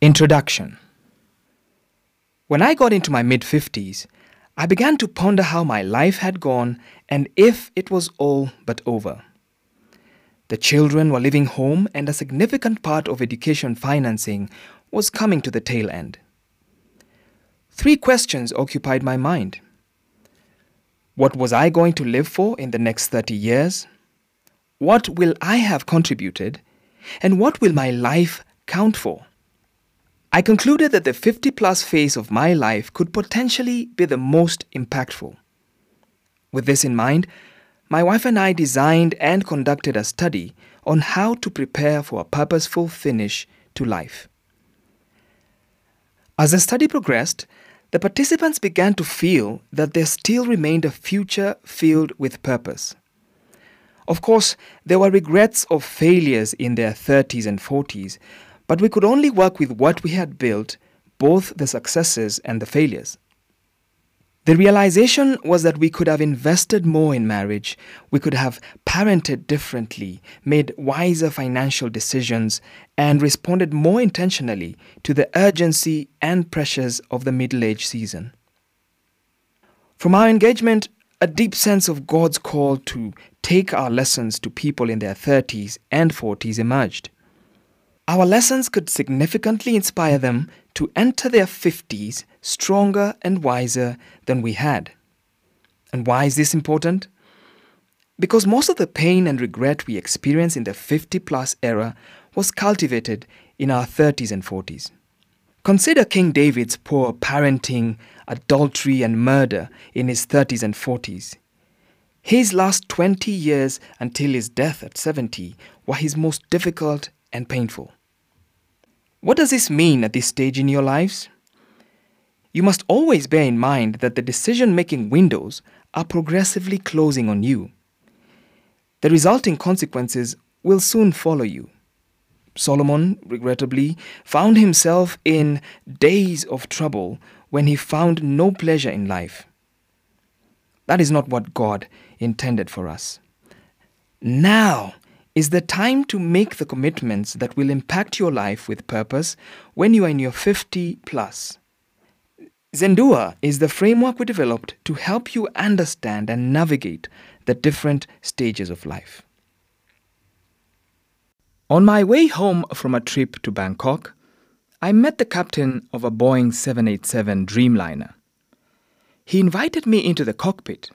Introduction When I got into my mid 50s, I began to ponder how my life had gone and if it was all but over. The children were leaving home, and a significant part of education financing was coming to the tail end. Three questions occupied my mind What was I going to live for in the next 30 years? What will I have contributed? And what will my life count for? I concluded that the 50 plus phase of my life could potentially be the most impactful. With this in mind, my wife and I designed and conducted a study on how to prepare for a purposeful finish to life. As the study progressed, the participants began to feel that there still remained a future filled with purpose. Of course, there were regrets of failures in their 30s and 40s, but we could only work with what we had built, both the successes and the failures. The realization was that we could have invested more in marriage, we could have parented differently, made wiser financial decisions, and responded more intentionally to the urgency and pressures of the middle age season. From our engagement, a deep sense of God's call to take our lessons to people in their 30s and 40s emerged. Our lessons could significantly inspire them to enter their 50s stronger and wiser than we had. And why is this important? Because most of the pain and regret we experience in the 50 plus era was cultivated in our 30s and 40s. Consider King David's poor parenting, adultery, and murder in his 30s and 40s. His last 20 years until his death at 70 were his most difficult and painful. What does this mean at this stage in your lives? You must always bear in mind that the decision making windows are progressively closing on you. The resulting consequences will soon follow you. Solomon, regrettably, found himself in days of trouble when he found no pleasure in life. That is not what God intended for us. Now is the time to make the commitments that will impact your life with purpose when you are in your 50 plus. Zindua is the framework we developed to help you understand and navigate the different stages of life. On my way home from a trip to Bangkok, I met the captain of a Boeing 787 Dreamliner. He invited me into the cockpit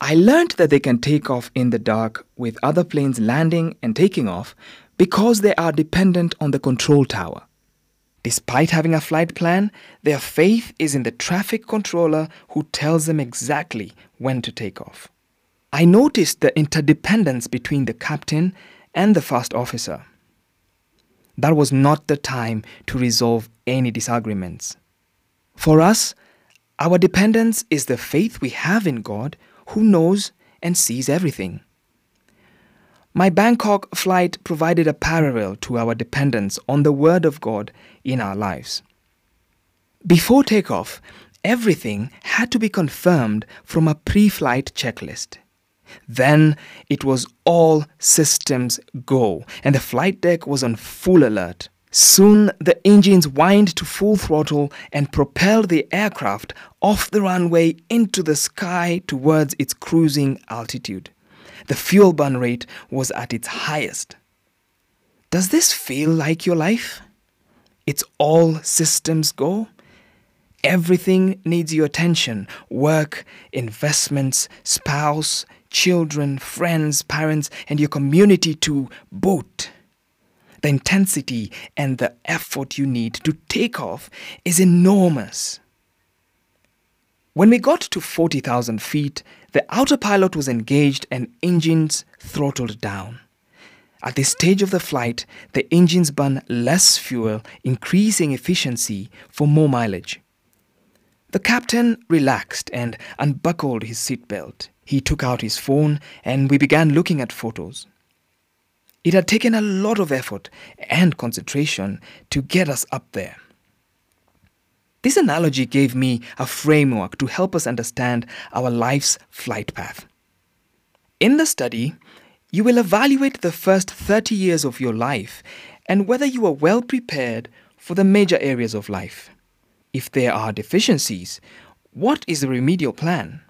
I learned that they can take off in the dark with other planes landing and taking off because they are dependent on the control tower. Despite having a flight plan, their faith is in the traffic controller who tells them exactly when to take off. I noticed the interdependence between the captain and the first officer. That was not the time to resolve any disagreements. For us, our dependence is the faith we have in God who knows and sees everything. My Bangkok flight provided a parallel to our dependence on the Word of God in our lives. Before takeoff, everything had to be confirmed from a pre flight checklist. Then it was all systems go, and the flight deck was on full alert. Soon the engines whined to full throttle and propelled the aircraft off the runway into the sky towards its cruising altitude. The fuel burn rate was at its highest. Does this feel like your life? It's all systems go? Everything needs your attention work, investments, spouse, children, friends, parents, and your community to boot. The intensity and the effort you need to take off is enormous. When we got to 40,000 feet, the autopilot was engaged and engines throttled down. At this stage of the flight, the engines burn less fuel, increasing efficiency for more mileage. The captain relaxed and unbuckled his seatbelt. He took out his phone and we began looking at photos. It had taken a lot of effort and concentration to get us up there. This analogy gave me a framework to help us understand our life's flight path. In the study, you will evaluate the first 30 years of your life and whether you are well prepared for the major areas of life. If there are deficiencies, what is the remedial plan?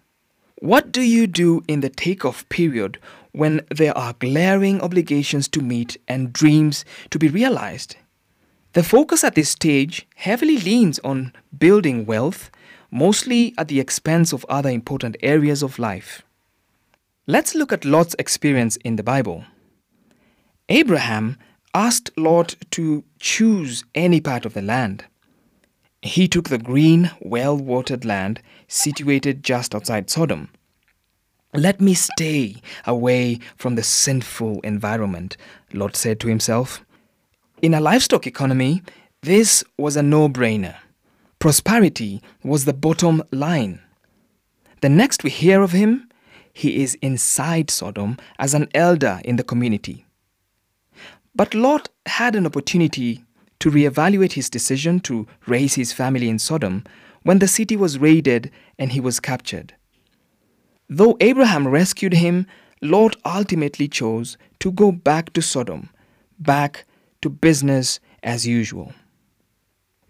What do you do in the takeoff period when there are glaring obligations to meet and dreams to be realized? The focus at this stage heavily leans on building wealth, mostly at the expense of other important areas of life. Let's look at Lot's experience in the Bible. Abraham asked Lot to choose any part of the land. He took the green, well watered land situated just outside Sodom. Let me stay away from the sinful environment, Lot said to himself. In a livestock economy, this was a no brainer. Prosperity was the bottom line. The next we hear of him, he is inside Sodom as an elder in the community. But Lot had an opportunity to reevaluate his decision to raise his family in Sodom when the city was raided and he was captured. Though Abraham rescued him, Lot ultimately chose to go back to Sodom, back to business as usual.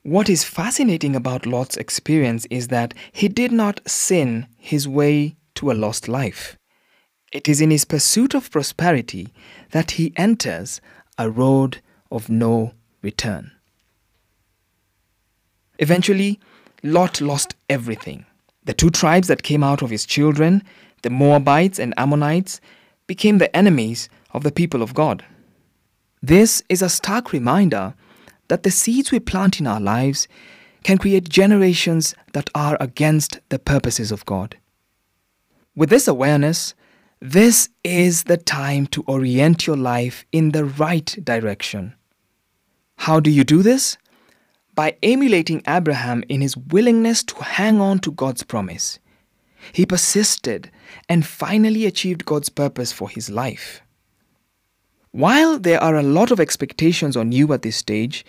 What is fascinating about Lot's experience is that he did not sin his way to a lost life. It is in his pursuit of prosperity that he enters a road of no return. Eventually, Lot lost everything. The two tribes that came out of his children, the Moabites and Ammonites, became the enemies of the people of God. This is a stark reminder that the seeds we plant in our lives can create generations that are against the purposes of God. With this awareness, this is the time to orient your life in the right direction. How do you do this? By emulating Abraham in his willingness to hang on to God's promise. He persisted and finally achieved God's purpose for his life. While there are a lot of expectations on you at this stage,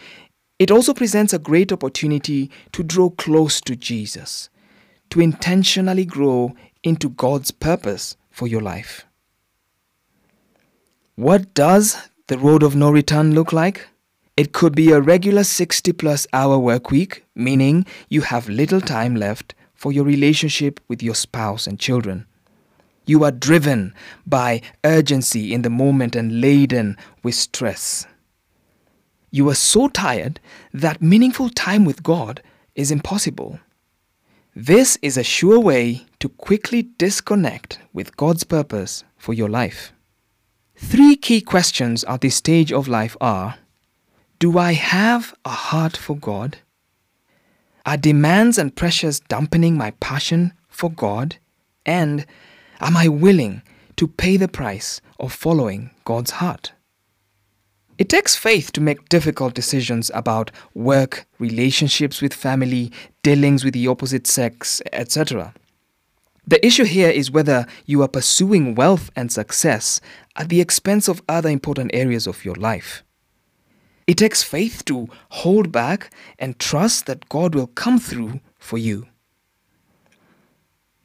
it also presents a great opportunity to draw close to Jesus, to intentionally grow into God's purpose for your life. What does the road of no return look like? It could be a regular 60 plus hour work week, meaning you have little time left for your relationship with your spouse and children. You are driven by urgency in the moment and laden with stress. You are so tired that meaningful time with God is impossible. This is a sure way to quickly disconnect with God's purpose for your life. Three key questions at this stage of life are Do I have a heart for God? Are demands and pressures dampening my passion for God? And am I willing to pay the price of following God's heart? It takes faith to make difficult decisions about work, relationships with family, dealings with the opposite sex, etc. The issue here is whether you are pursuing wealth and success at the expense of other important areas of your life. It takes faith to hold back and trust that God will come through for you.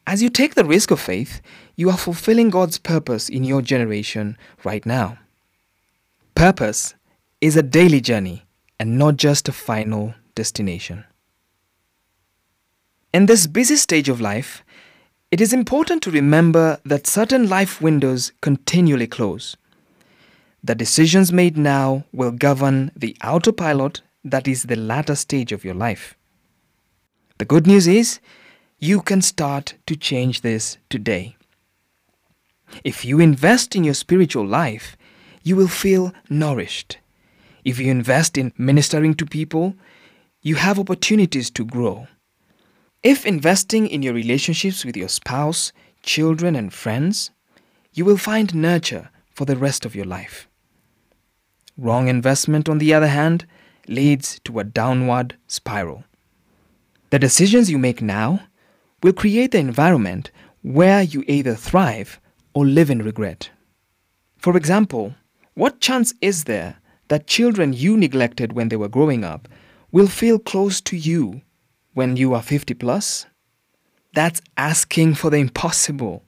As you take the risk of faith, you are fulfilling God's purpose in your generation right now. Purpose is a daily journey and not just a final destination. In this busy stage of life, it is important to remember that certain life windows continually close. The decisions made now will govern the autopilot that is the latter stage of your life. The good news is you can start to change this today. If you invest in your spiritual life, you will feel nourished. If you invest in ministering to people, you have opportunities to grow. If investing in your relationships with your spouse, children, and friends, you will find nurture for the rest of your life. Wrong investment, on the other hand, leads to a downward spiral. The decisions you make now will create the environment where you either thrive or live in regret. For example, what chance is there that children you neglected when they were growing up will feel close to you when you are 50 plus? That's asking for the impossible.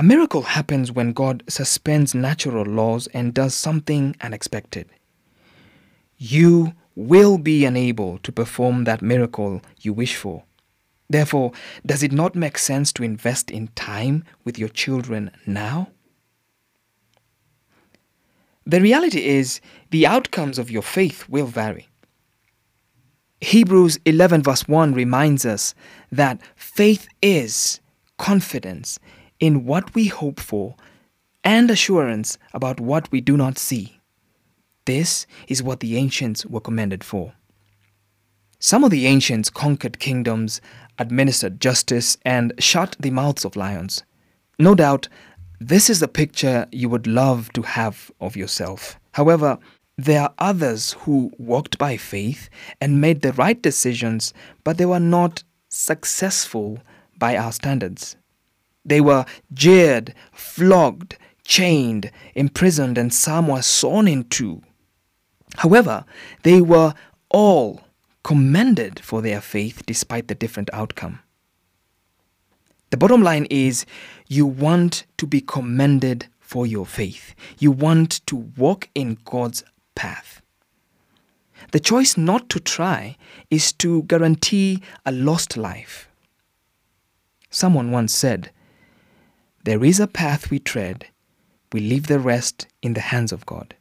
A miracle happens when God suspends natural laws and does something unexpected. You will be unable to perform that miracle you wish for. Therefore, does it not make sense to invest in time with your children now? The reality is, the outcomes of your faith will vary. Hebrews 11, verse 1 reminds us that faith is confidence in what we hope for and assurance about what we do not see. This is what the ancients were commended for. Some of the ancients conquered kingdoms, administered justice, and shut the mouths of lions. No doubt, this is the picture you would love to have of yourself. However, there are others who walked by faith and made the right decisions, but they were not successful by our standards. They were jeered, flogged, chained, imprisoned, and some were sawn in two. However, they were all commended for their faith despite the different outcome. The bottom line is you want to be commended for your faith. You want to walk in God's path. The choice not to try is to guarantee a lost life. Someone once said, There is a path we tread, we leave the rest in the hands of God.